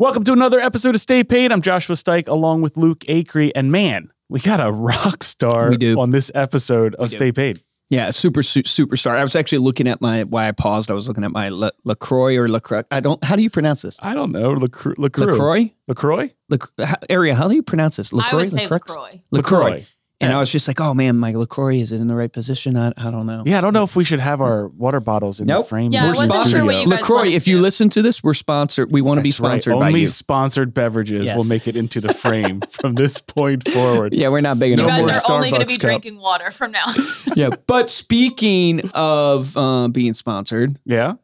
Welcome to another episode of Stay Paid. I'm Joshua Stike along with Luke Acree. And man, we got a rock star We do. on this episode of do. Stay Paid. Yeah, super su- superstar. I was actually looking at my why I paused. I was looking at my La- Lacroix or Lacroix. I don't. How do you pronounce this? I don't know. LaCroix. LaCroix. Lacroix. LaCroix? Lac- how- area. How do you pronounce this? I would say Lacroix? LaCroix. Lacroix. And Yeah. I was just like, oh man, my Lacroix is it in the right position? I, I don't know. Yeah, I don't know if we should have our water bottles in Nope. the frame. Yeah, in I the wasn't sponsored. sure what you guys Lacroix. If you do. listen to this, we're sponsored. We want to be That's right. sponsored by Only sponsored beverages Yes. will make it into the frame from this point forward. yeah, we're not big You enough. No guys more are only going to be cup. drinking water from now. yeah, but speaking of uh, being sponsored, Yeah.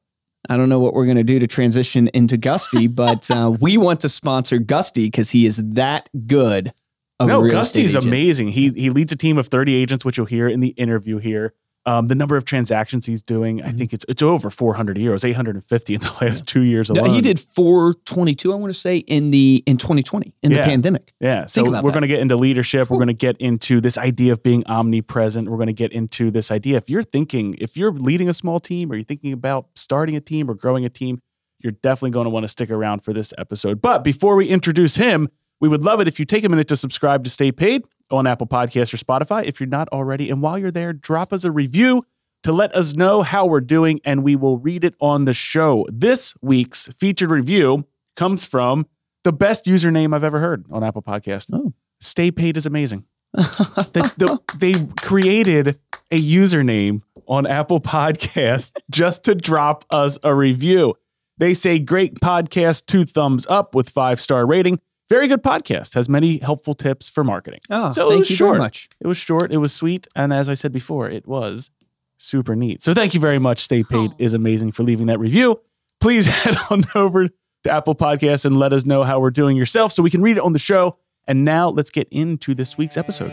I don't know what we're going to do to transition into Gusty, but uh, we want to sponsor Gusty because he is that good. No, Gusty's amazing. He he leads a team of 30 agents, which you'll hear in the interview here. Um, the number of transactions he's doing, I Mhm. think it's it's over 400 euros, 850 in the last two years No, alone. he did 422, I want to say, in the in 2020, in Yeah. the pandemic. Yeah. So we're going to get into leadership. We're going to get into this idea of being omnipresent. We're going to get into this idea. If you're thinking, if you're leading a small team or you're thinking about starting a team or growing a team, you're definitely going to want to stick around for this episode. But before we introduce him, we would love it if you take a minute to subscribe to Stay Paid on Apple Podcasts or Spotify if you're not already. And while you're there, drop us a review to let us know how we're doing and we will read it on the show. This week's featured review comes from the best username I've ever heard on Apple Podcast. Oh. Stay paid is amazing. the, the, they created a username on Apple Podcast just to drop us a review. They say great podcast, two thumbs up with five star rating. Very good podcast. Has many helpful tips for marketing. Oh, So thank you short. very much. It was short, it was sweet, and as I said before, it was super neat. So thank you very much. Stay paid Oh. is amazing for leaving that review. Please head on over to Apple Podcasts and let us know how we're doing yourself so we can read it on the show. And now let's get into this week's episode.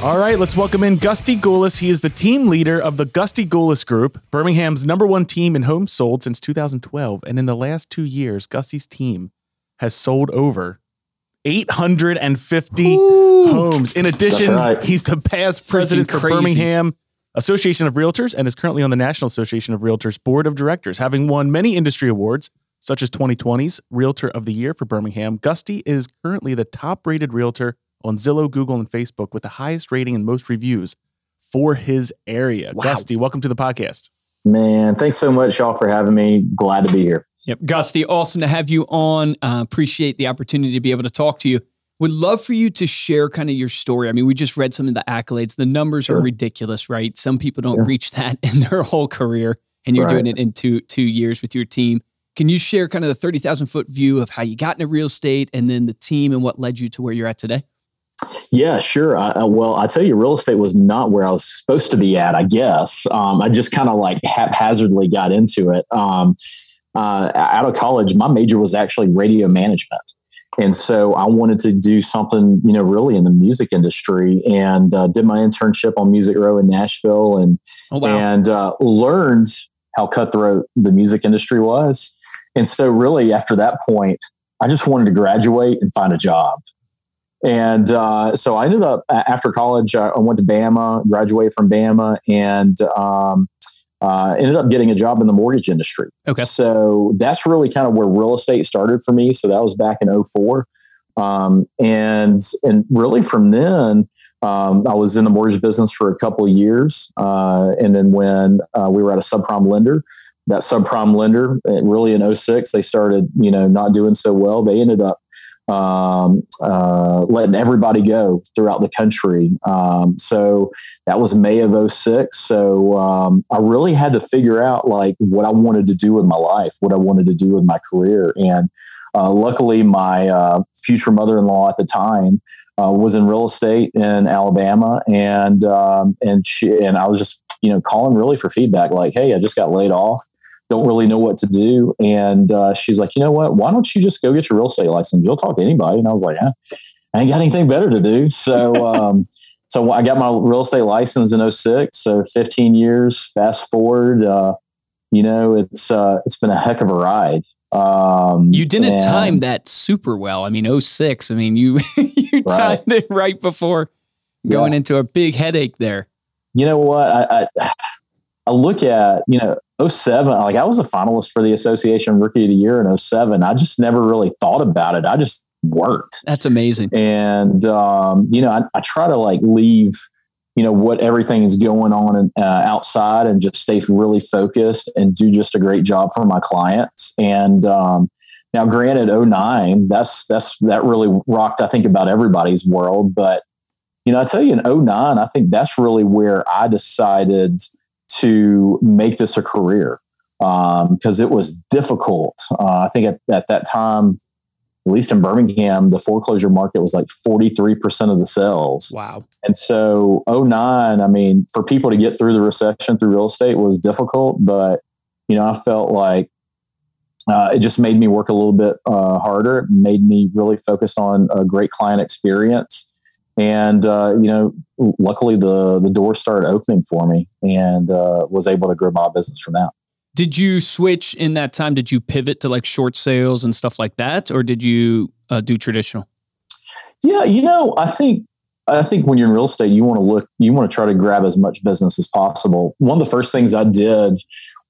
All right, let's welcome in Gusty Gulas. He is the team leader of the Gusty Gulas Group, Birmingham's number one team in homes sold since 2012. And in the last two years, Gusty's team has sold over 850 homes. In addition, right. he's the past president for. Birmingham Association of Realtors and is currently on the National Association of Realtors Board of Directors, having won many industry awards, such as 2020's Realtor of the Year for Birmingham. Gusty is currently the top rated realtor on Zillow, Google, and Facebook with the highest rating and most reviews for his area. Wow. Gusty, welcome to the podcast. Man, thanks so much, y'all, for having me. Glad to be here. Yep. Gusty, awesome to have you on. Uh, appreciate the opportunity to be able to talk to you. Would love for you to share kind of your story. I mean, we just read some of the accolades. The numbers are ridiculous, right? Some people don't Yeah. reach that in their whole career, and you're Right. doing it in two two years with your team. Can you share kind of the thirty thousand foot view of how you got into real estate, and then the team, and what led you to where you're at today? Yeah, sure. I, I, well, I tell you, real estate was not where I was supposed to be at. I guess um, I just kind of like haphazardly got into it. Um, uh, out of college, my major was actually radio management, and so I wanted to do something, you know, really in the music industry, and uh, did my internship on Music Row in Nashville, and Oh wow, and uh, learned how cutthroat the music industry was. And so, really, after that point, I just wanted to graduate and find a job. And uh, so, I ended up after college. I I went to Bama, graduated from Bama, and um, uh, ended up getting a job in the mortgage industry. Okay. So that's really kind of where real estate started for me. So that was back in 04. Um, and and really from then, um, I was in the mortgage business for a couple of years, uh, and then when uh, we were at a subprime lender, that subprime lender, uh, really in 06, they started you know not doing so well. They ended up um, uh, letting everybody go throughout the country. Um, so that was May of 06. So um, I really had to figure out like what I wanted to do with my life, what I wanted to do with my career, and uh, luckily, my uh, future mother-in-law at the time uh, was in real estate in Alabama, and um, and she and I was just you know calling really for feedback, like, hey, I just got laid off, don't really know what to do, and uh, she's like, you know what, why don't you just go get your real estate license? You'll talk to anybody, and I was like, yeah. I ain't got anything better to do. So, um, so I got my real estate license in 06. So 15 years, fast forward, uh, you know, it's, uh, it's been a heck of a ride. Um, you didn't and, time that super well. I mean, 06, I mean, you, you right. timed it right before going yeah. into a big headache there. You know what? I, I, I look at, you know, 07, like I was a finalist for the association rookie of the year in 07. I just never really thought about it. I just worked. That's amazing. And, um, you know, I, I, try to like leave, you know, what everything is going on in, uh, outside and just stay really focused and do just a great job for my clients. And, um, now granted 09, that's, that's, that really rocked, I think about everybody's world, but, you know, I tell you in 09, I think that's really where I decided to make this a career because um, it was difficult. Uh, I think at, at that time, at least in Birmingham, the foreclosure market was like 43% of the sales. Wow. And so 09, I mean, for people to get through the recession through real estate was difficult, but you know, I felt like uh, it just made me work a little bit uh, harder. It made me really focus on a great client experience. And uh, you know, luckily the the door started opening for me, and uh, was able to grow my business from that. Did you switch in that time? Did you pivot to like short sales and stuff like that, or did you uh, do traditional? Yeah, you know, I think I think when you're in real estate, you want to look, you want to try to grab as much business as possible. One of the first things I did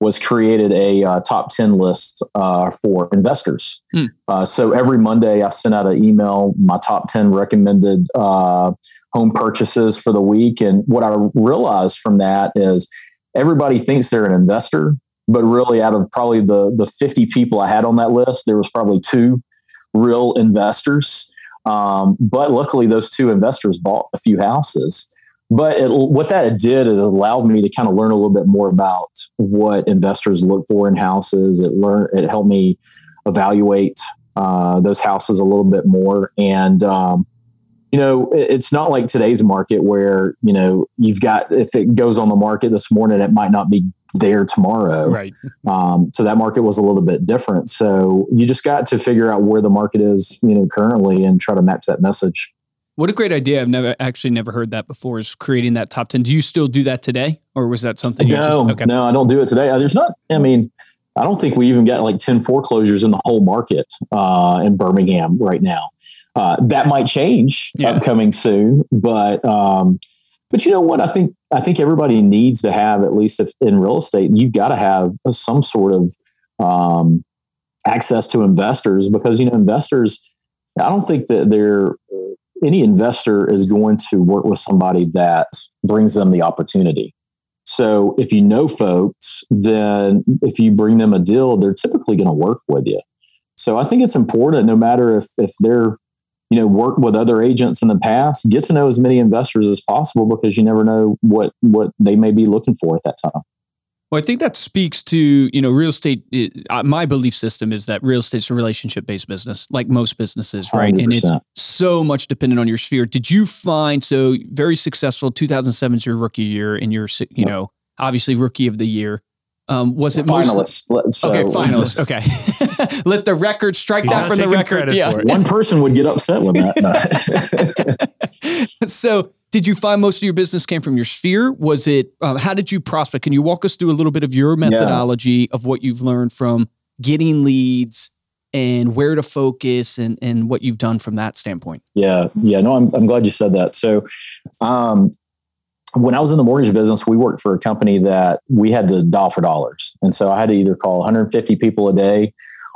was created a uh, top 10 list uh, for investors. Hmm. Uh, so every Monday, I sent out an email, my top 10 recommended uh, home purchases for the week. And what I realized from that is everybody thinks they're an investor, but really out of probably the the 50 people I had on that list, there was probably two real investors. Um, but luckily, those two investors bought a few houses. But it, what that did is allowed me to kind of learn a little bit more about what investors look for in houses. It learned it helped me evaluate uh, those houses a little bit more, and um, you know, it's not like today's market where you know you've got if it goes on the market this morning, it might not be there tomorrow. Right. Um, so that market was a little bit different. So you just got to figure out where the market is, you know, currently and try to match that message. What a great idea! I've never actually never heard that before. Is creating that top ten? Do you still do that today, or was that something? No, just, okay. no, I don't do it today. There's not. I mean, I don't think we even got like ten foreclosures in the whole market uh, in Birmingham right now. Uh, that might change yeah. upcoming soon, but um, but you know what? I think I think everybody needs to have at least if in real estate, you've got to have some sort of um, access to investors because you know investors. I don't think that they're any investor is going to work with somebody that brings them the opportunity. So if you know folks, then if you bring them a deal, they're typically going to work with you. So I think it's important, no matter if if they're you know work with other agents in the past get to know as many investors as possible because you never know what what they may be looking for at that time well i think that speaks to you know real estate it, uh, my belief system is that real estate's a relationship based business like most businesses right 100%. and it's so much dependent on your sphere did you find so very successful 2007 is your rookie year and you're, you yep. know obviously rookie of the year um, was it finalist? So okay, finalist. Okay, let the record strike that from the record. Yeah, one person would get upset with that. so, did you find most of your business came from your sphere? Was it? Um, how did you prospect? Can you walk us through a little bit of your methodology yeah. of what you've learned from getting leads and where to focus and and what you've done from that standpoint? Yeah, yeah. No, I'm I'm glad you said that. So, um, when I was in the mortgage business, we worked for a company that we had to dial for dollars. And so I had to either call 150 people a day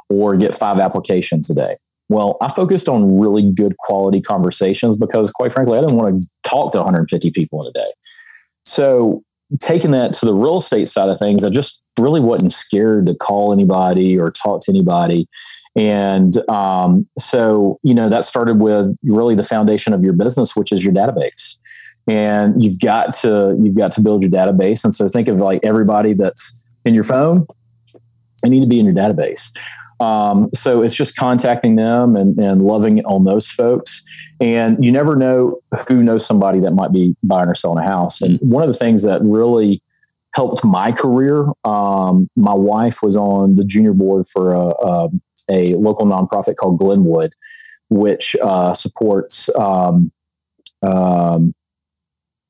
or get five applications a day. Well, I focused on really good quality conversations because, quite frankly, I didn't want to talk to 150 people in a day. So, taking that to the real estate side of things, I just really wasn't scared to call anybody or talk to anybody. And um, so, you know, that started with really the foundation of your business, which is your database and you've got to you've got to build your database and so think of like everybody that's in your phone they need to be in your database um, so it's just contacting them and, and loving on those folks and you never know who knows somebody that might be buying or selling a house and one of the things that really helped my career um, my wife was on the junior board for a, a, a local nonprofit called glenwood which uh, supports. Um, um,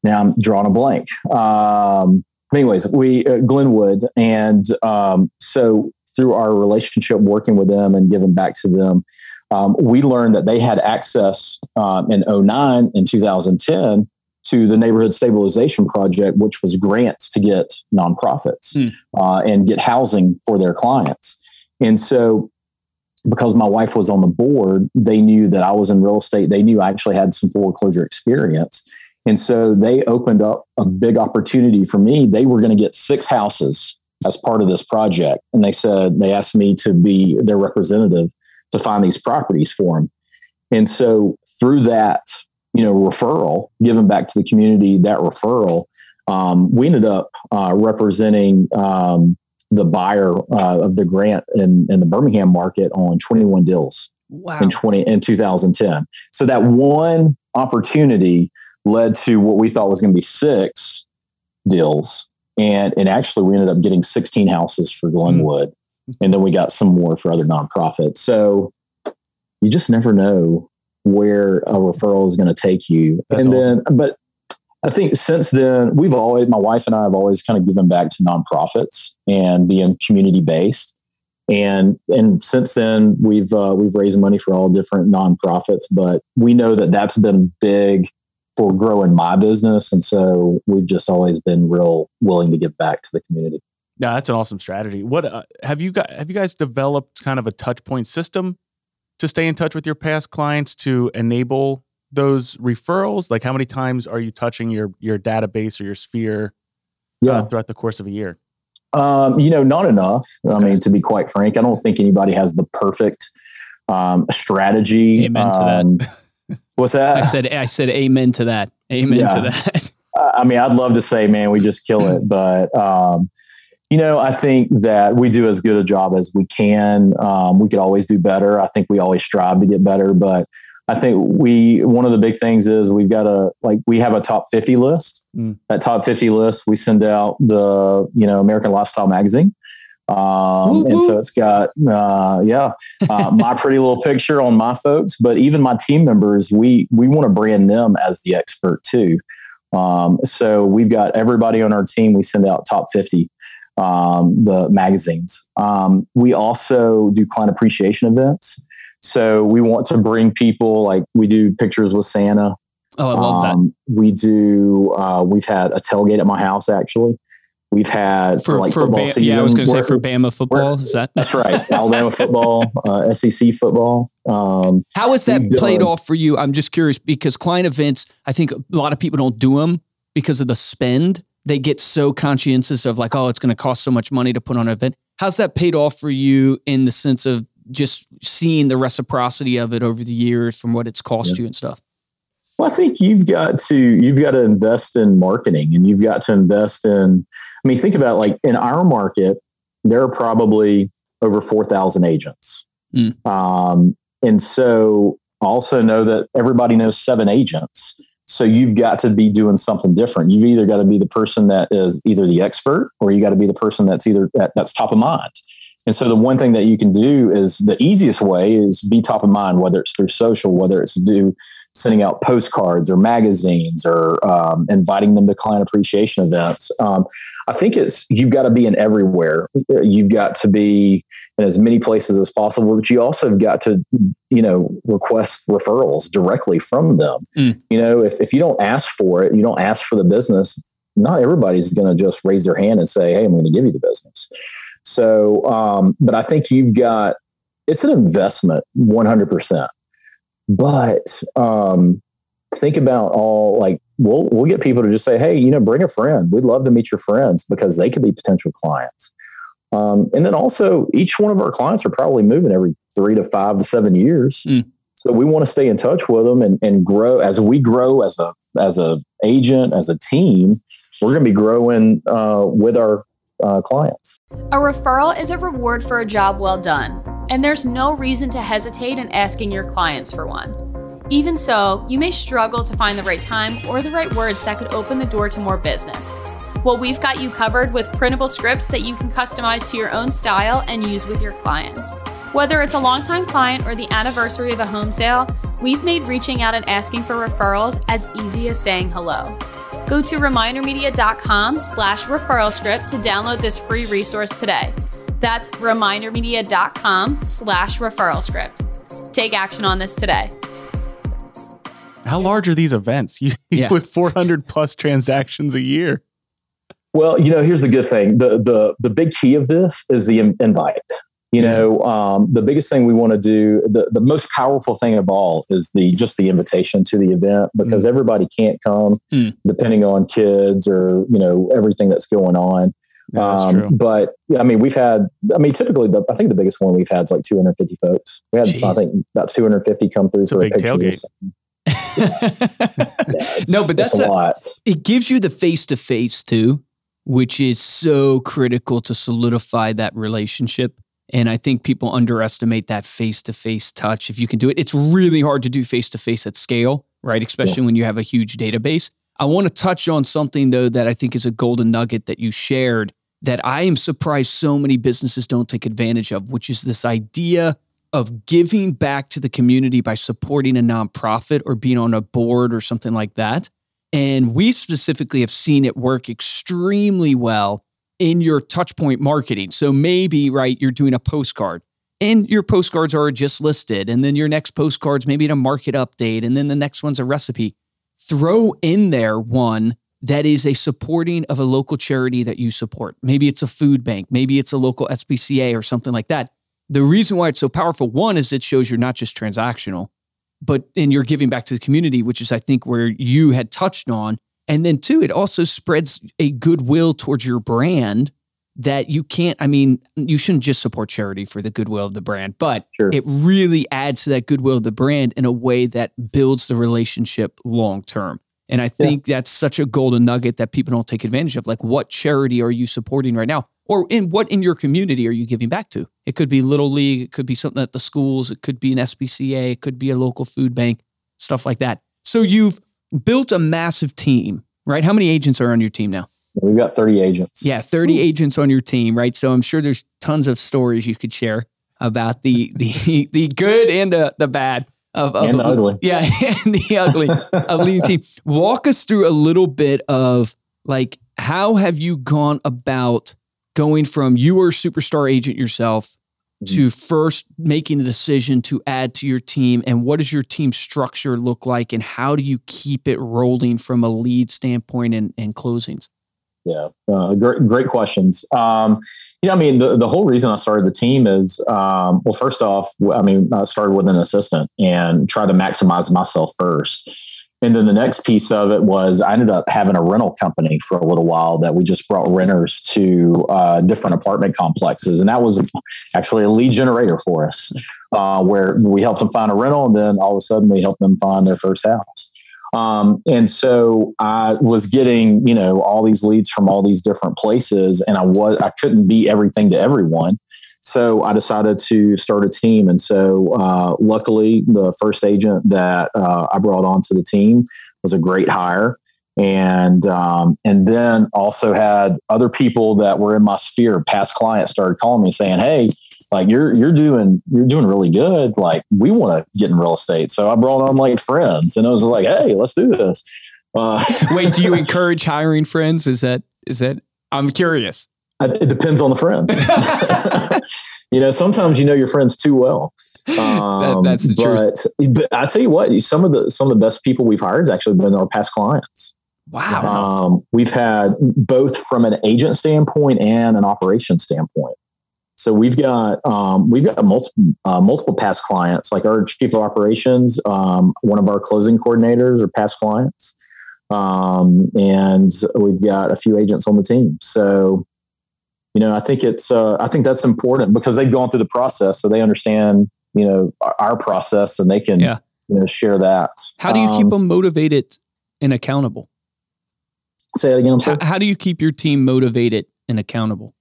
now I'm drawing a blank. Um, anyways, we uh, Glenwood, and um, so through our relationship working with them and giving back to them, um, we learned that they had access um, in 09 and 2010 to the neighborhood stabilization project, which was grants to get nonprofits hmm. uh, and get housing for their clients. And so, because my wife was on the board, they knew that I was in real estate. They knew I actually had some foreclosure experience. And so they opened up a big opportunity for me. They were going to get six houses as part of this project. And they said, they asked me to be their representative to find these properties for them. And so through that, you know, referral, given back to the community, that referral, um, we ended up uh, representing um, the buyer uh, of the grant in, in the Birmingham market on 21 deals wow. in 20 in 2010. So that one opportunity led to what we thought was going to be six deals, and and actually we ended up getting 16 houses for Glenwood, mm. and then we got some more for other nonprofits. So you just never know where a referral is going to take you. That's and awesome. then, but I think since then, we've always, my wife and I have always kind of given back to nonprofits and being community based. And and since then, we've uh, we've raised money for all different nonprofits, but we know that that's been big for growing my business, and so we've just always been real willing to give back to the community. Yeah, that's an awesome strategy. What uh, have you got? Have you guys developed kind of a touch point system to stay in touch with your past clients to enable those referrals? Like, how many times are you touching your your database or your sphere uh, yeah. uh, throughout the course of a year? Um, you know, not enough. Okay. I mean, to be quite frank, I don't think anybody has the perfect um, strategy. Amen um, to that. What's that? I said, I said, amen to that. Amen yeah. to that. I mean, I'd love to say, man, we just kill it, but um, you know, I think that we do as good a job as we can. Um, we could always do better. I think we always strive to get better, but I think we one of the big things is we've got a like we have a top 50 list. Mm. That top 50 list, we send out the you know American Lifestyle magazine. Um, and so it's got, uh, yeah, uh, my pretty little picture on my folks, but even my team members, we, we want to brand them as the expert too. Um, so we've got everybody on our team. We send out top 50 um, the magazines. Um, we also do client appreciation events. So we want to bring people like we do pictures with Santa. Oh, I love um, that. We do. Uh, we've had a tailgate at my house actually. We've had for, for like for football season. Yeah, I was going to say for Bama football. Is that that's right? Alabama football, uh, SEC football. Um, How is that played done, off for you? I'm just curious because client events. I think a lot of people don't do them because of the spend they get so conscientious of like, oh, it's going to cost so much money to put on an event. How's that paid off for you in the sense of just seeing the reciprocity of it over the years from what it's cost yeah. you and stuff? Well, I think you've got to you've got to invest in marketing and you've got to invest in. I mean, think about like in our market, there are probably over four thousand agents, mm. um, and so also know that everybody knows seven agents. So you've got to be doing something different. You've either got to be the person that is either the expert or you got to be the person that's either that's top of mind. And so the one thing that you can do is the easiest way is be top of mind, whether it's through social, whether it's do sending out postcards or magazines or um, inviting them to client appreciation events. Um, I think it's you've got to be in everywhere. You've got to be in as many places as possible, but you also have got to, you know, request referrals directly from them. Mm. You know, if, if you don't ask for it, you don't ask for the business, not everybody's going to just raise their hand and say, Hey, I'm going to give you the business. So, um, but I think you've got, it's an investment 100%. But um, think about all like, we'll, we'll get people to just say, Hey, you know, bring a friend. We'd love to meet your friends because they could be potential clients. Um, and then also, each one of our clients are probably moving every three to five to seven years. Mm. So we want to stay in touch with them and, and grow as we grow as a as a agent as a team. We're going to be growing uh, with our uh, clients. A referral is a reward for a job well done, and there's no reason to hesitate in asking your clients for one. Even so, you may struggle to find the right time or the right words that could open the door to more business. Well, we've got you covered with printable scripts that you can customize to your own style and use with your clients. Whether it's a longtime client or the anniversary of a home sale, we've made reaching out and asking for referrals as easy as saying hello. Go to remindermedia.com slash referral script to download this free resource today. That's remindermedia.com slash referral script. Take action on this today. How large are these events? You, yeah. with 400 plus transactions a year. Well, you know, here's the good thing. The the the big key of this is the invite. You know, um, the biggest thing we want to do, the, the most powerful thing of all is the just the invitation to the event because mm. everybody can't come mm. depending on kids or, you know, everything that's going on. Yeah, um, but I mean, we've had, I mean, typically, the, I think the biggest one we've had is like 250 folks. We had, Jeez. I think, about 250 come through it's for a, big tailgate. yeah, no, but that's a, a lot. It gives you the face to face too, which is so critical to solidify that relationship. And I think people underestimate that face to face touch. If you can do it, it's really hard to do face to face at scale, right? Especially yeah. when you have a huge database. I want to touch on something, though, that I think is a golden nugget that you shared that I am surprised so many businesses don't take advantage of, which is this idea of giving back to the community by supporting a nonprofit or being on a board or something like that. And we specifically have seen it work extremely well in your touchpoint marketing. So maybe, right, you're doing a postcard and your postcards are just listed. And then your next postcard's maybe a market update. And then the next one's a recipe. Throw in there one that is a supporting of a local charity that you support. Maybe it's a food bank, maybe it's a local SPCA or something like that. The reason why it's so powerful, one, is it shows you're not just transactional, but and you're giving back to the community, which is I think where you had touched on. And then, two, it also spreads a goodwill towards your brand that you can't, I mean, you shouldn't just support charity for the goodwill of the brand, but sure. it really adds to that goodwill of the brand in a way that builds the relationship long term. And I think yeah. that's such a golden nugget that people don't take advantage of. Like, what charity are you supporting right now? Or in what in your community are you giving back to? It could be Little League, it could be something at the schools, it could be an SPCA, it could be a local food bank, stuff like that. So you've built a massive team, right? How many agents are on your team now? We've got 30 agents. Yeah, 30 Ooh. agents on your team, right? So I'm sure there's tons of stories you could share about the the the good and the the bad of, of and the ugly. Yeah, and the ugly of leading team. Walk us through a little bit of like how have you gone about going from you were a superstar agent yourself mm-hmm. to first making the decision to add to your team and what does your team structure look like and how do you keep it rolling from a lead standpoint and, and closings yeah uh, great great questions um, you know i mean the, the whole reason i started the team is um, well first off i mean i started with an assistant and tried to maximize myself first and then the next piece of it was I ended up having a rental company for a little while that we just brought renters to uh, different apartment complexes. And that was actually a lead generator for us, uh, where we helped them find a rental and then all of a sudden we helped them find their first house. Um, and so I was getting, you know, all these leads from all these different places, and I was I couldn't be everything to everyone. So I decided to start a team. And so, uh, luckily, the first agent that uh, I brought onto the team was a great hire. And um, and then also had other people that were in my sphere, past clients, started calling me saying, "Hey, like you're you're doing you're doing really good. Like we want to get in real estate." So I brought on like friends, and I was like, "Hey, let's do this." Uh, Wait, do you encourage hiring friends? Is that is that? I'm curious. It depends on the friends. you know, sometimes you know your friends too well. Um, that, that's the but, truth. But I tell you what, some of the some of the best people we've hired has actually been our past clients. Wow. Um, we've had both from an agent standpoint and an operation standpoint. So we've got um, we've got multiple uh, multiple past clients, like our chief of operations, um, one of our closing coordinators are past clients, um, and we've got a few agents on the team. So you know, I think it's, uh, I think that's important because they've gone through the process, so they understand, you know, our, process, and they can, yeah. you know, share that. How do you um, keep them motivated and accountable? Say it again. How, how, do you keep your team motivated and accountable?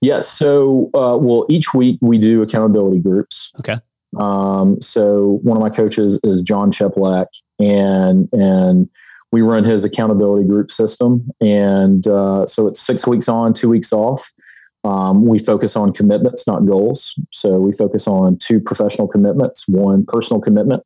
Yes. So, uh, well, each week we do accountability groups. Okay. Um, so one of my coaches is John Cheplak, and and we run his accountability group system. And uh, so it's six weeks on, two weeks off. Um, we focus on commitments, not goals. So we focus on two professional commitments, one personal commitment.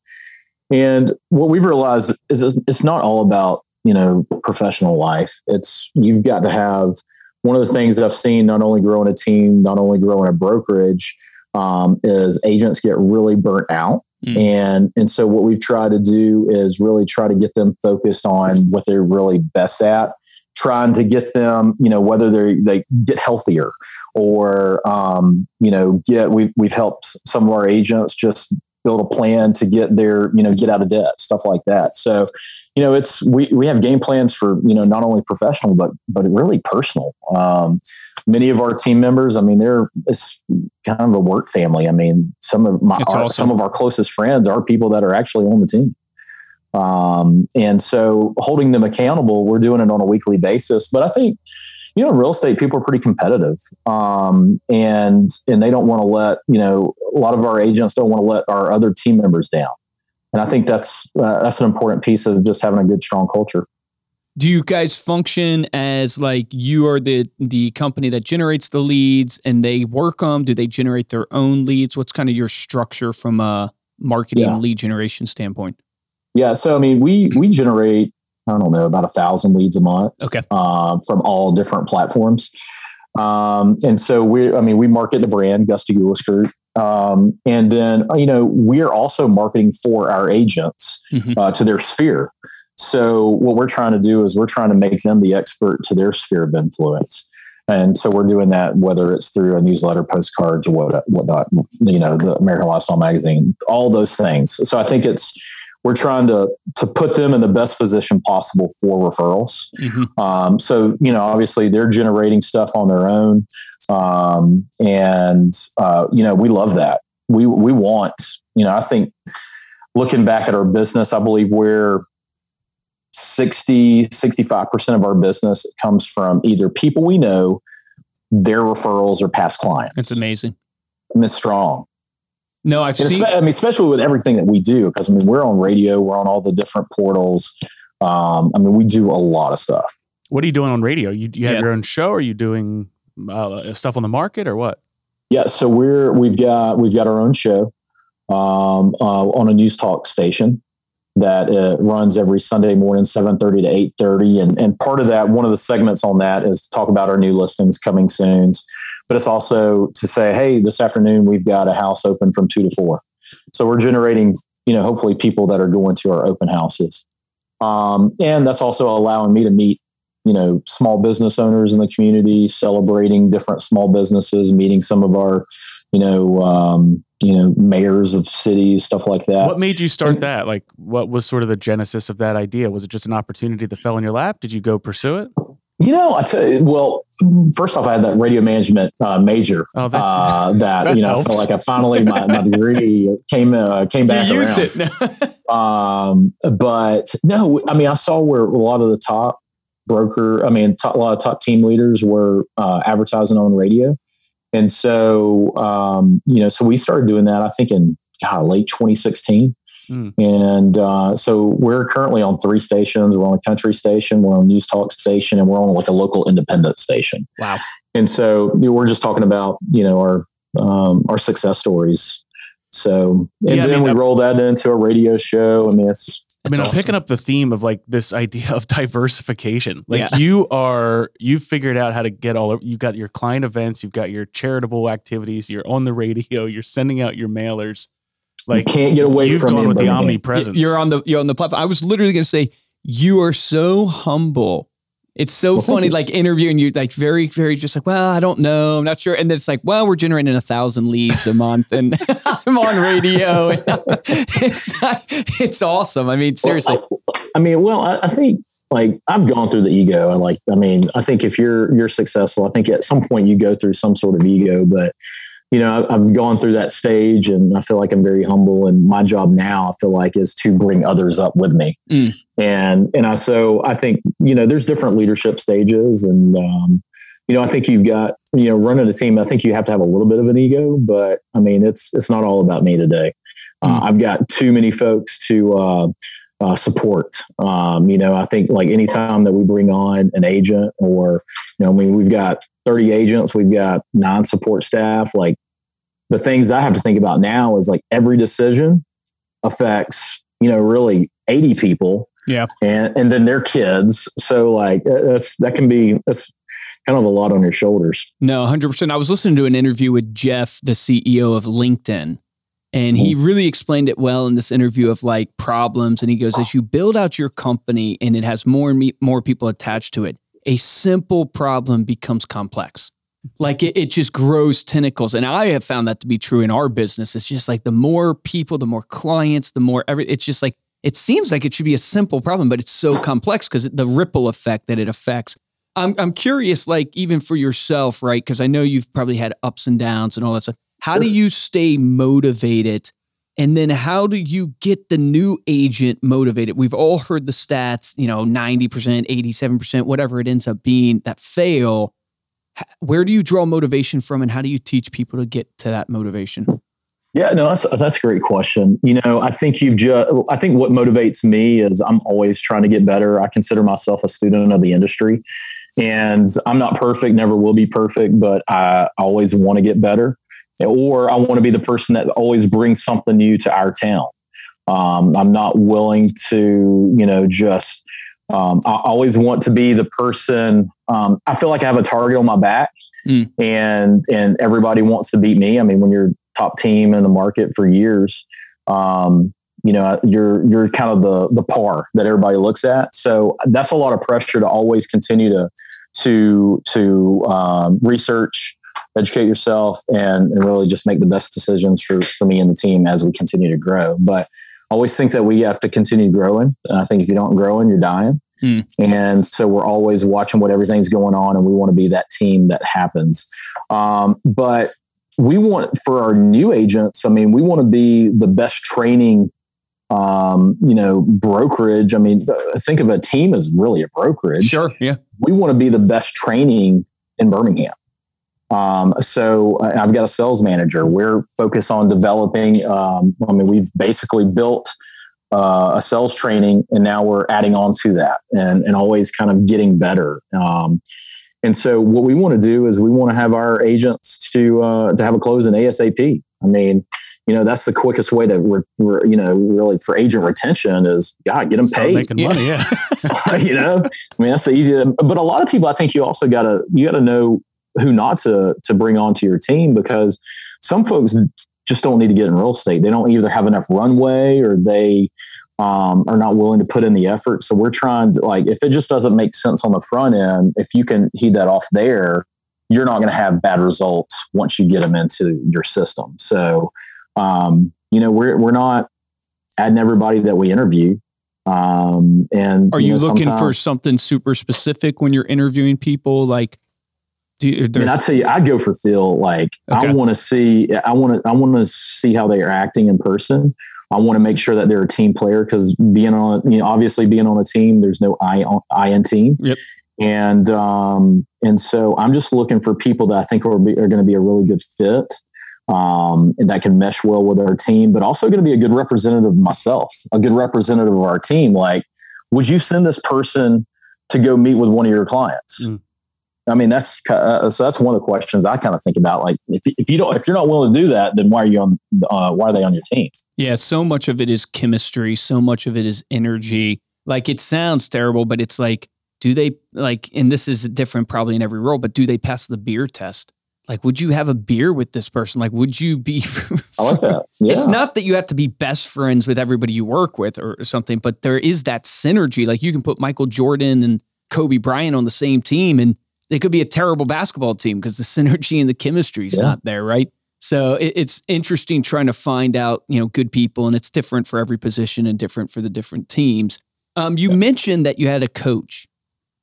And what we've realized is it's not all about you know professional life. It's you've got to have one of the things I've seen not only growing a team, not only growing a brokerage, um, is agents get really burnt out. Mm. And and so what we've tried to do is really try to get them focused on what they're really best at trying to get them, you know, whether they they get healthier or um, you know get we've we've helped some of our agents just build a plan to get their you know get out of debt stuff like that. So you know it's we we have game plans for you know not only professional but but really personal. Um, many of our team members, I mean, they're it's kind of a work family. I mean, some of my our, awesome. some of our closest friends are people that are actually on the team. Um, and so holding them accountable, we're doing it on a weekly basis. But I think, you know, real estate people are pretty competitive, um, and and they don't want to let you know a lot of our agents don't want to let our other team members down, and I think that's uh, that's an important piece of just having a good strong culture. Do you guys function as like you are the the company that generates the leads and they work them? Do they generate their own leads? What's kind of your structure from a marketing yeah. lead generation standpoint? Yeah. So, I mean, we, we generate, I don't know, about a thousand leads a month. Okay. Uh, from all different platforms. Um, and so we, I mean, we market the brand Gusty Gulas Group. Um, and then, you know, we're also marketing for our agents mm-hmm. uh, to their sphere. So what we're trying to do is we're trying to make them the expert to their sphere of influence. And so we're doing that, whether it's through a newsletter, postcards, or what, whatnot, you know, the American Lifestyle Magazine, all those things. So I think it's, we're trying to to put them in the best position possible for referrals. Mm-hmm. Um, so you know, obviously they're generating stuff on their own, um, and uh, you know we love that. We we want you know I think looking back at our business, I believe we're 60 65% of our business comes from either people we know, their referrals, or past clients. It's amazing. And it's strong. No, I've seen. I mean, especially with everything that we do, because I mean, we're on radio, we're on all the different portals. Um, I mean, we do a lot of stuff. What are you doing on radio? You, you have yeah. your own show? Or are you doing uh, stuff on the market, or what? Yeah, so we're we've got we've got our own show um, uh, on a news talk station that uh, runs every Sunday morning, seven thirty to eight thirty, and and part of that, one of the segments on that is to talk about our new listings coming soon but it's also to say, hey, this afternoon we've got a house open from two to four. So we're generating, you know, hopefully people that are going to our open houses. Um, and that's also allowing me to meet, you know, small business owners in the community, celebrating different small businesses, meeting some of our, you know, um, you know, mayors of cities, stuff like that. What made you start that? Like, what was sort of the genesis of that idea? Was it just an opportunity that fell in your lap? Did you go pursue it? You know, I tell you, well, first off, I had that radio management uh, major oh, uh, that, that, you know, felt like I finally my, my degree came uh, came back you used around. It. um, but no, I mean, I saw where a lot of the top broker, I mean, top, a lot of top team leaders were uh, advertising on radio, and so um, you know, so we started doing that. I think in God, late 2016. Mm. And uh, so we're currently on three stations. We're on a country station, we're on a news talk station, and we're on like a local independent station. Wow. And so we're just talking about, you know, our um, our success stories. So and yeah, then I mean, we I'm, roll that into a radio show. I mean, it's I mean, I'm picking up the theme of like this idea of diversification. Like yeah. you are, you've figured out how to get all. You've got your client events, you've got your charitable activities, you're on the radio, you're sending out your mailers. Like you can't get away you've from gone with the omnipresence. You're on the you're on the platform. I was literally going to say you are so humble. It's so well, funny, like interviewing you, like very, very just like, well, I don't know, I'm not sure. And then it's like, well, we're generating a thousand leads a month, and I'm on radio. And it's not, it's awesome. I mean, seriously. Well, I, I, mean, well, I, I think like I've gone through the ego. I like, I mean, I think if you're you're successful, I think at some point you go through some sort of ego, but you know, I've gone through that stage and I feel like I'm very humble. And my job now, I feel like, is to bring others up with me. Mm. And, and I, so I think, you know, there's different leadership stages. And, um, you know, I think you've got, you know, running a team, I think you have to have a little bit of an ego, but I mean, it's, it's not all about me today. Uh, mm. I've got too many folks to, uh, uh, support. Um, you know, I think like anytime that we bring on an agent or, you know, I mean, we've got 30 agents, we've got non support staff. Like the things I have to think about now is like every decision affects, you know, really 80 people. Yeah. And, and then their kids. So like that's, that can be, that's kind of a lot on your shoulders. No, 100%. I was listening to an interview with Jeff, the CEO of LinkedIn and he really explained it well in this interview of like problems. And he goes, as you build out your company and it has more and more people attached to it, a simple problem becomes complex. Like it, it just grows tentacles. And I have found that to be true in our business. It's just like the more people, the more clients, the more every, it's just like, it seems like it should be a simple problem, but it's so complex because the ripple effect that it affects. I'm, I'm curious, like even for yourself, right? Because I know you've probably had ups and downs and all that stuff how do you stay motivated? And then how do you get the new agent motivated? We've all heard the stats, you know, 90%, 87%, whatever it ends up being that fail. Where do you draw motivation from and how do you teach people to get to that motivation? Yeah, no, that's that's a great question. You know, I think you've just I think what motivates me is I'm always trying to get better. I consider myself a student of the industry. And I'm not perfect, never will be perfect, but I always want to get better or I want to be the person that always brings something new to our town. Um, I'm not willing to, you know, just. Um, I always want to be the person. Um, I feel like I have a target on my back, mm. and and everybody wants to beat me. I mean, when you're top team in the market for years, um, you know, you're you're kind of the the par that everybody looks at. So that's a lot of pressure to always continue to to to um, research educate yourself and, and really just make the best decisions for, for me and the team as we continue to grow. But I always think that we have to continue growing. And I think if you don't growing, you're dying. Mm. And so we're always watching what everything's going on, and we want to be that team that happens. Um, but we want for our new agents, I mean, we want to be the best training um, you know, brokerage. I mean, think of a team as really a brokerage. Sure. Yeah. We want to be the best training in Birmingham. Um, so uh, I've got a sales manager. We're focused on developing. Um, I mean, we've basically built uh, a sales training, and now we're adding on to that, and and always kind of getting better. Um, and so what we want to do is we want to have our agents to uh, to have a close in ASAP. I mean, you know, that's the quickest way to, re, re, you know, really for agent retention is God get them Start paid, making money. Yeah, you know, I mean that's the easy. But a lot of people, I think you also got to you got to know who not to to bring onto your team because some folks just don't need to get in real estate. They don't either have enough runway or they um, are not willing to put in the effort. So we're trying to like if it just doesn't make sense on the front end, if you can heed that off there, you're not going to have bad results once you get them into your system. So um, you know we're we're not adding everybody that we interview. Um, and are you, you know, looking for something super specific when you're interviewing people like do you, I mean, I tell you, I go for feel. Like okay. I want to see, I want to, I want to see how they are acting in person. I want to make sure that they're a team player because being on, you know, obviously being on a team, there's no I on I in team. Yep. And um, and so I'm just looking for people that I think are, are going to be a really good fit, um, and that can mesh well with our team, but also going to be a good representative of myself, a good representative of our team. Like, would you send this person to go meet with one of your clients? Mm. I mean, that's uh, so that's one of the questions I kind of think about. Like, if, if you don't, if you're not willing to do that, then why are you on? Uh, why are they on your team? Yeah, so much of it is chemistry. So much of it is energy. Like, it sounds terrible, but it's like, do they like? And this is different probably in every role, but do they pass the beer test? Like, would you have a beer with this person? Like, would you be? I like that. Yeah. It's not that you have to be best friends with everybody you work with or something, but there is that synergy. Like, you can put Michael Jordan and Kobe Bryant on the same team, and they could be a terrible basketball team because the synergy and the chemistry is yeah. not there, right? So it, it's interesting trying to find out, you know, good people, and it's different for every position and different for the different teams. Um, you yeah. mentioned that you had a coach,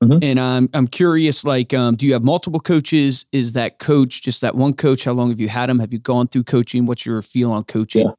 mm-hmm. and I'm I'm curious, like, um, do you have multiple coaches? Is that coach just that one coach? How long have you had him? Have you gone through coaching? What's your feel on coaching?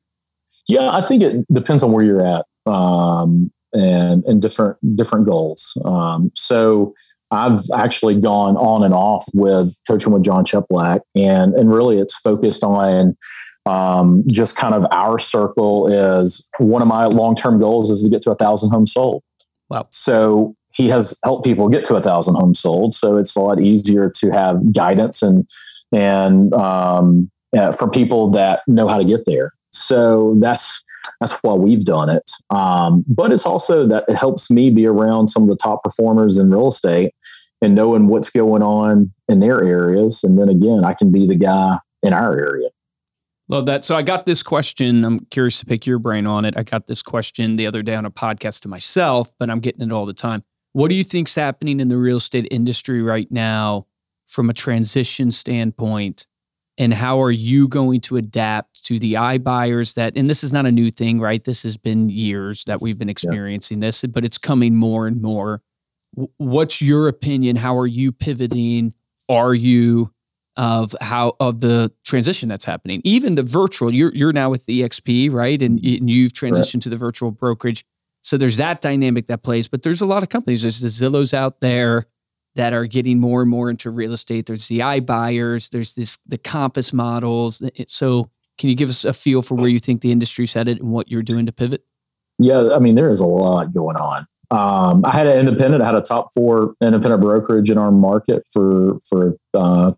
Yeah, yeah I think it depends on where you're at, um, and and different different goals. Um, so I've actually gone on and off with coaching with John Cheplak, and and really it's focused on um, just kind of our circle is one of my long term goals is to get to a thousand homes sold. Wow! So he has helped people get to a thousand homes sold, so it's a lot easier to have guidance and and um, uh, from people that know how to get there. So that's that's why we've done it. Um, but it's also that it helps me be around some of the top performers in real estate and knowing what's going on in their areas. And then again, I can be the guy in our area. Love that. So I got this question. I'm curious to pick your brain on it. I got this question the other day on a podcast to myself, but I'm getting it all the time. What do you think's happening in the real estate industry right now from a transition standpoint and how are you going to adapt to the iBuyers that and this is not a new thing right this has been years that we've been experiencing yeah. this but it's coming more and more what's your opinion how are you pivoting are you of how of the transition that's happening even the virtual you're you're now with exp right and, and you've transitioned right. to the virtual brokerage so there's that dynamic that plays but there's a lot of companies there's the zillows out there that are getting more and more into real estate. There's the iBuyers, there's this the Compass models. So can you give us a feel for where you think the industry's headed and what you're doing to pivot? Yeah, I mean, there is a lot going on. Um, I had an independent, I had a top four independent brokerage in our market for for uh,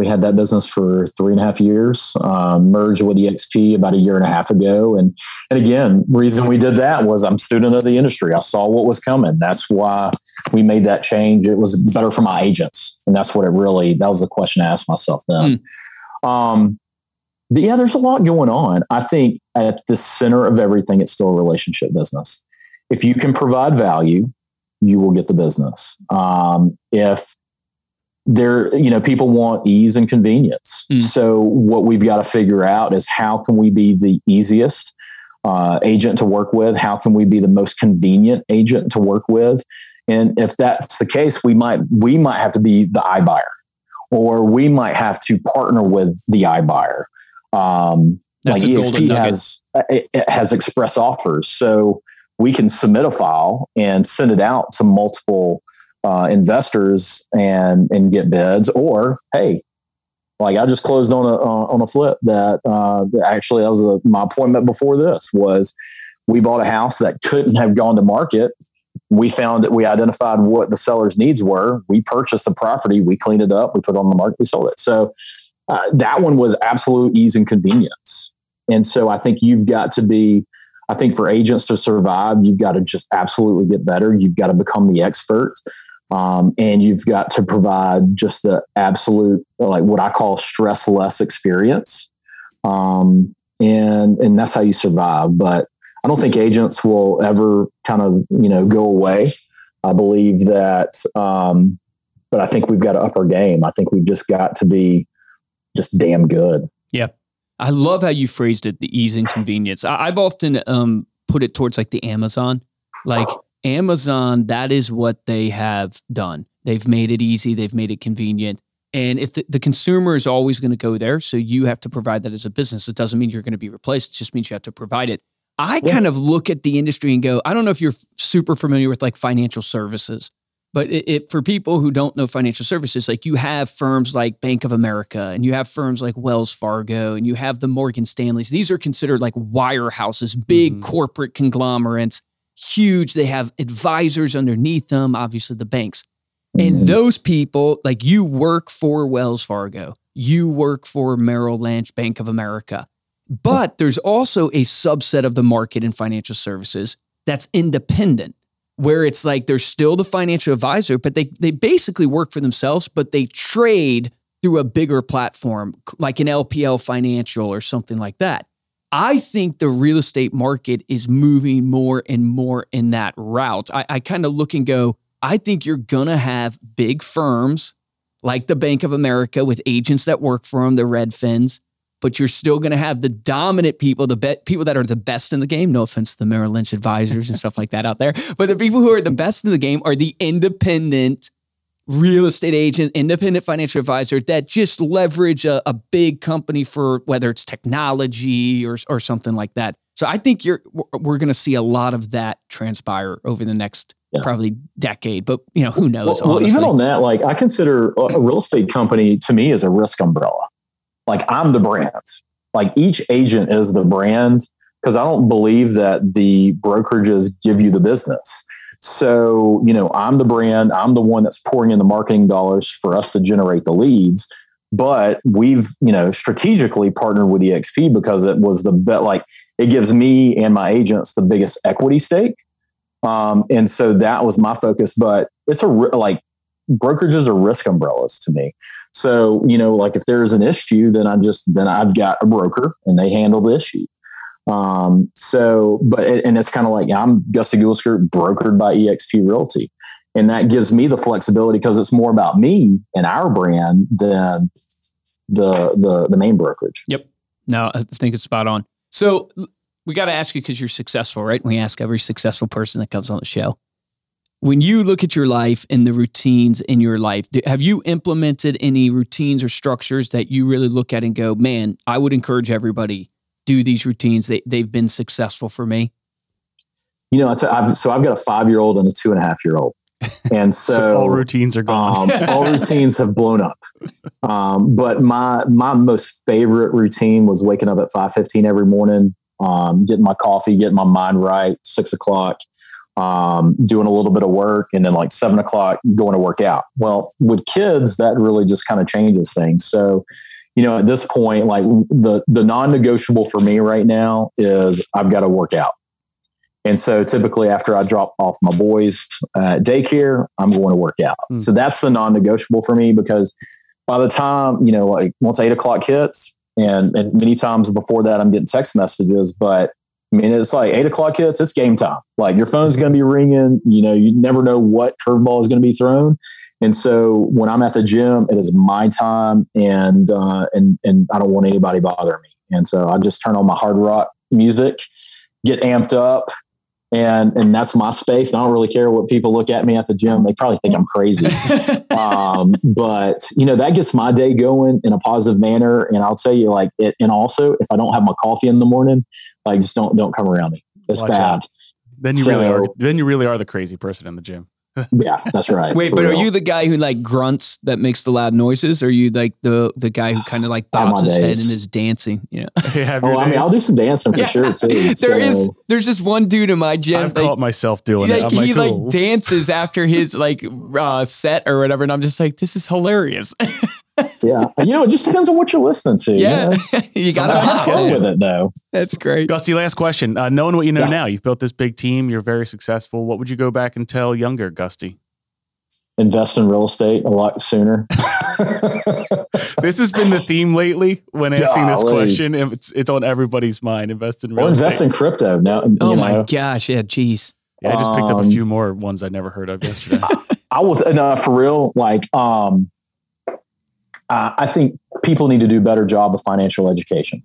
we had that business for three and a half years, um, merged with EXP about a year and a half ago. And, and again, reason we did that was I'm student of the industry. I saw what was coming. That's why we made that change. It was better for my agents. And that's what it really, that was the question I asked myself then. Mm. Um, yeah, there's a lot going on. I think at the center of everything, it's still a relationship business. If you can provide value, you will get the business. Um, if there you know people want ease and convenience. Mm. so what we've got to figure out is how can we be the easiest uh, agent to work with? How can we be the most convenient agent to work with? And if that's the case we might we might have to be the iBuyer or we might have to partner with the iBuyer um, like EXP has it, it has express offers. So we can submit a file and send it out to multiple uh, investors and and get bids, or hey, like I just closed on a uh, on a flip that uh, actually that was a, my appointment before this was we bought a house that couldn't have gone to market. We found that we identified what the seller's needs were. We purchased the property, we cleaned it up, we put it on the market, we sold it. So uh, that one was absolute ease and convenience. And so I think you've got to be I think for agents to survive, you've got to just absolutely get better. You've got to become the expert. Um, and you've got to provide just the absolute, like what I call stress less experience. Um, and, and that's how you survive. But I don't think agents will ever kind of, you know, go away. I believe that, um, but I think we've got to up our game. I think we've just got to be just damn good. Yeah. I love how you phrased it, the ease and convenience. I, have often um, put it towards like the Amazon. Like Amazon, that is what they have done. They've made it easy, they've made it convenient. And if the, the consumer is always going to go there, so you have to provide that as a business. It doesn't mean you're going to be replaced, it just means you have to provide it. I yeah. kind of look at the industry and go, I don't know if you're super familiar with like financial services, but it, it, for people who don't know financial services, like you have firms like Bank of America and you have firms like Wells Fargo and you have the Morgan Stanleys. These are considered like wirehouses, big mm-hmm. corporate conglomerates huge. They have advisors underneath them, obviously the banks. And mm-hmm. those people, like you work for Wells Fargo, you work for Merrill Lynch, Bank of America. But there's also a subset of the market in financial services that's independent, where it's like they're still the financial advisor, but they, they basically work for themselves, but they trade through a bigger platform like an LPL Financial or something like that. I think the real estate market is moving more and more in that route. I, I kind of look and go, I think you're to have big firms like the Bank of America with agents that work for them, the Redfins, but you're still going to have the dominant people, the be- people that are the best in the game. No offense to the Merrill Lynch advisors and stuff like that out there, but the people who are the best in the game are the independent real estate agent, independent financial advisor that just leverage a, a big company for whether it's technology or, or something like that. So I think you're we're going to see a lot of that transpire over the next yeah. probably decade, but you know, who knows? Well, well, even on that, like I consider a real estate company to me is a risk umbrella. Like I'm the brand. Like each agent is the brand because I don't believe that the brokerages give you the business. So, you know, I'm the brand, I'm the one that's pouring in the marketing dollars for us to generate the leads. But we've, you know, strategically partnered with EXP because it was the bet, like it gives me and my agents the biggest equity stake. Um, and so that was my focus. But it's a like brokerages are risk umbrellas to me. So, you know, like if there's an issue, then I'm just, then I've got a broker and they handle the issue. Um, so, but, and it's kind of like I'm Gusty Goolskirt brokered by EXP Realty. And that gives me the flexibility because it's more about me and our brand than the, the, the main brokerage. Yep. No, I think it's spot on. So we got to ask you because you're successful, right? We ask every successful person that comes on the show when you look at your life and the routines in your life, have you implemented any routines or structures that you really look at and go, man, I would encourage everybody do these routines. They, they've been successful for me. You know, I've, so I've got a five year old and a two and a half year old. And so, so, all routines are gone. um, all routines have blown up. Um, but my my most favorite routine was waking up at five fifteen every morning, um, getting my coffee, getting my mind right, six o'clock, um, doing a little bit of work, and then like seven o'clock going to work out. Well, with kids, that really just kind of changes things. So, you know, at this point, like the the non-negotiable for me right now is I've got to work out. And so typically after I drop off my boys at daycare, I'm going to work out. Mm. So that's the non-negotiable for me because by the time, you know, like once eight o'clock hits and, and many times before that, I'm getting text messages, but I mean, it's like eight o'clock hits, it's game time. Like your phone's going to be ringing. You know, you never know what curveball is going to be thrown. And so when I'm at the gym, it is my time, and uh, and and I don't want anybody bothering me. And so I just turn on my hard rock music, get amped up, and and that's my space. I don't really care what people look at me at the gym; they probably think I'm crazy. um, but you know that gets my day going in a positive manner. And I'll tell you, like, it, and also if I don't have my coffee in the morning, like just don't don't come around me. It's Watch bad. Out. Then you so, really are. Then you really are the crazy person in the gym. yeah, that's right. Wait, but real. are you the guy who like grunts that makes the loud noises? Or are you like the the guy who kind of like bounces his head and is dancing? You know? oh, I mean, I'll do some dancing for yeah. sure too. there so. is, there's just one dude in my gym. I've like, caught myself doing like, it. I'm he like, like dances after his like uh, set or whatever, and I'm just like, this is hilarious. yeah, you know, it just depends on what you're listening to. Yeah, you, know? you got to have fun with it though. That's great. Gusty, last question. Uh, knowing what you know yeah. now, you've built this big team. You're very successful. What would you go back and tell younger Gusty? Invest in real estate a lot sooner. this has been the theme lately when asking Golly. this question. It's it's on everybody's mind. Invest in real or estate. invest in crypto now. Oh my know. gosh! Yeah, Jeez. Yeah, I just picked up a few um, more ones I never heard of yesterday. I was no for real. Like, um, uh, I think people need to do a better job of financial education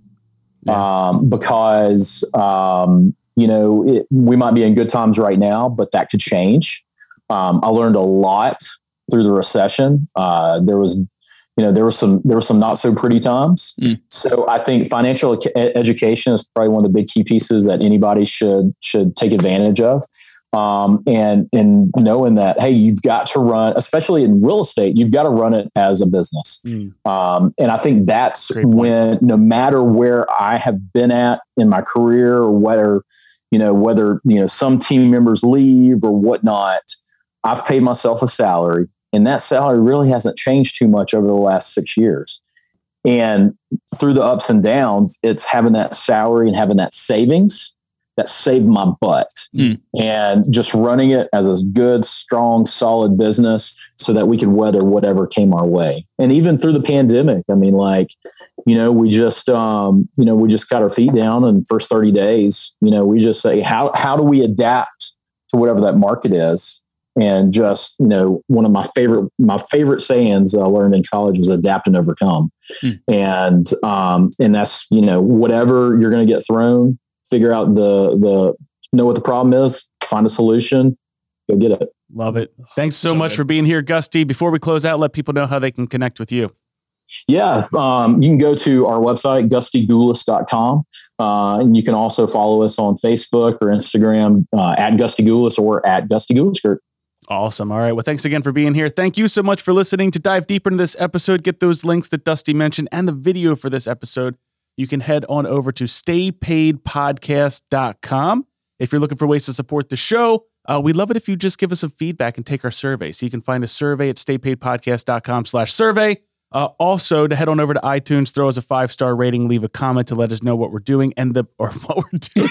yeah. um, because um, you know it, we might be in good times right now, but that could change. Um, I learned a lot through the recession. Uh, there was, you know, there was some there were some not so pretty times. Mm. So I think financial education is probably one of the big key pieces that anybody should should take advantage of. Um, and and knowing that hey you've got to run especially in real estate you've got to run it as a business mm. um, and i think that's when no matter where i have been at in my career or whether you know whether you know some team members leave or whatnot I've paid myself a salary, and that salary really hasn't changed too much over the last six years. And through the ups and downs, it's having that salary and having that savings that saved my butt mm. and just running it as a good, strong, solid business so that we could weather whatever came our way. And even through the pandemic, I mean, like, you know, we just, um, you know, we just got our feet down and first 30 days, you know, we just say, how, how do we adapt to whatever that market is? And just you know one of my favorite my favorite sayings I learned in college was adapt and overcome, mm. and um, and that's you know whatever you're going to get thrown, figure out the the know what the problem is, find a solution, go get it. Love it. Thanks so, so much good. for being here, Gusty. Before we close out, let people know how they can connect with you. Yeah, um, you can go to our website, gustygulas.com. Uh, and you can also follow us on Facebook or Instagram uh, at gustygulas or at gustygulasgroup. Awesome. All right. Well, thanks again for being here. Thank you so much for listening. To dive deeper into this episode, get those links that Gusty mentioned and the video for this episode. You can head on over to staypaidpodcast.com. If you're looking for ways to support the show, uh, we'd love it if you just give us some feedback and take our survey. So you can find a survey at staypaidpodcast.com slash survey. Uh, also, to head on over to iTunes, throw us a five star rating, leave a comment to let us know what we're doing and the or what we're doing.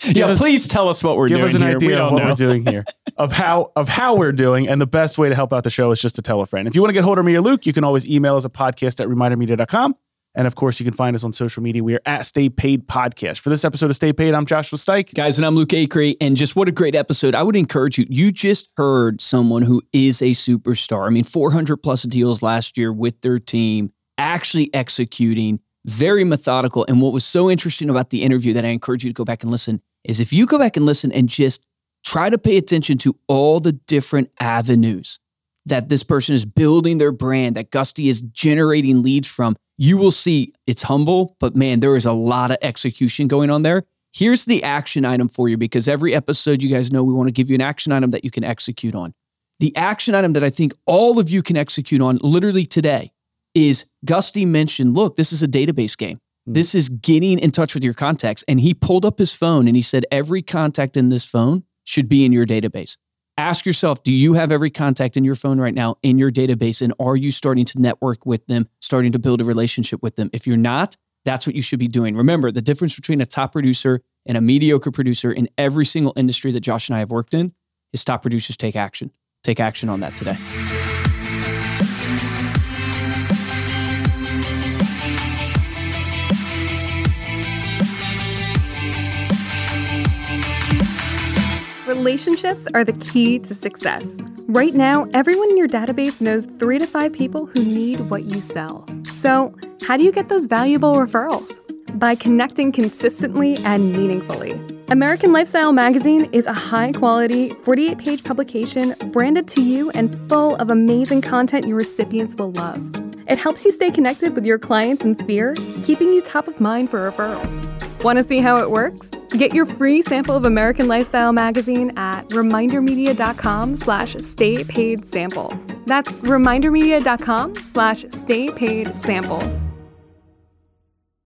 yeah, us, please tell us what we're give doing. Give us an here. idea of what know. we're doing here, of how of how we're doing, and the best way to help out the show is just to tell a friend. If you want to get hold of me or Luke, you can always email us at podcast at remindermedia.com. And of course, you can find us on social media. We are at Stay Paid Podcast. For this episode of Stay Paid, I'm Joshua Stike. Guys, and I'm Luke Acree. And just what a great episode. I would encourage you. You just heard someone who is a superstar. I mean, 400 plus deals last year with their team, actually executing, very methodical. And what was so interesting about the interview that I encourage you to go back and listen is if you go back and listen and just try to pay attention to all the different avenues that this person is building their brand, that Gusty is generating leads from you will see it's humble, but man, there is a lot of execution going on there. Here's the action item for you because every episode, you guys know we want to give you an action item that you can execute on. The action item that I think all of you can execute on literally today is Gusty mentioned, look, this is a database game. Hmm. This is getting in touch with your contacts. And he pulled up his phone and he said, every contact in this phone should be in your database ask yourself do you have every contact in your phone right now in your database? And are you starting to network with them starting to build a relationship with them? If you're not that's what you should be doing. Remember the difference between a top producer and a mediocre producer in every single industry that josh and i have worked in is top producers take action. Take action on that today Relationships are the key to success. Right now, everyone in your database knows three to five people who need what you sell. So, how do you get those valuable referrals? By connecting consistently and meaningfully. American Lifestyle Magazine is a high quality, 48 page publication branded to you and full of amazing content your recipients will love. It helps you stay connected with your clients and sphere, keeping you top of mind for referrals. Want to see how it works? Get your free sample of American Lifestyle magazine at remindermedia.com slash stay paid sample. That's remindermedia.com slash stay paid sample.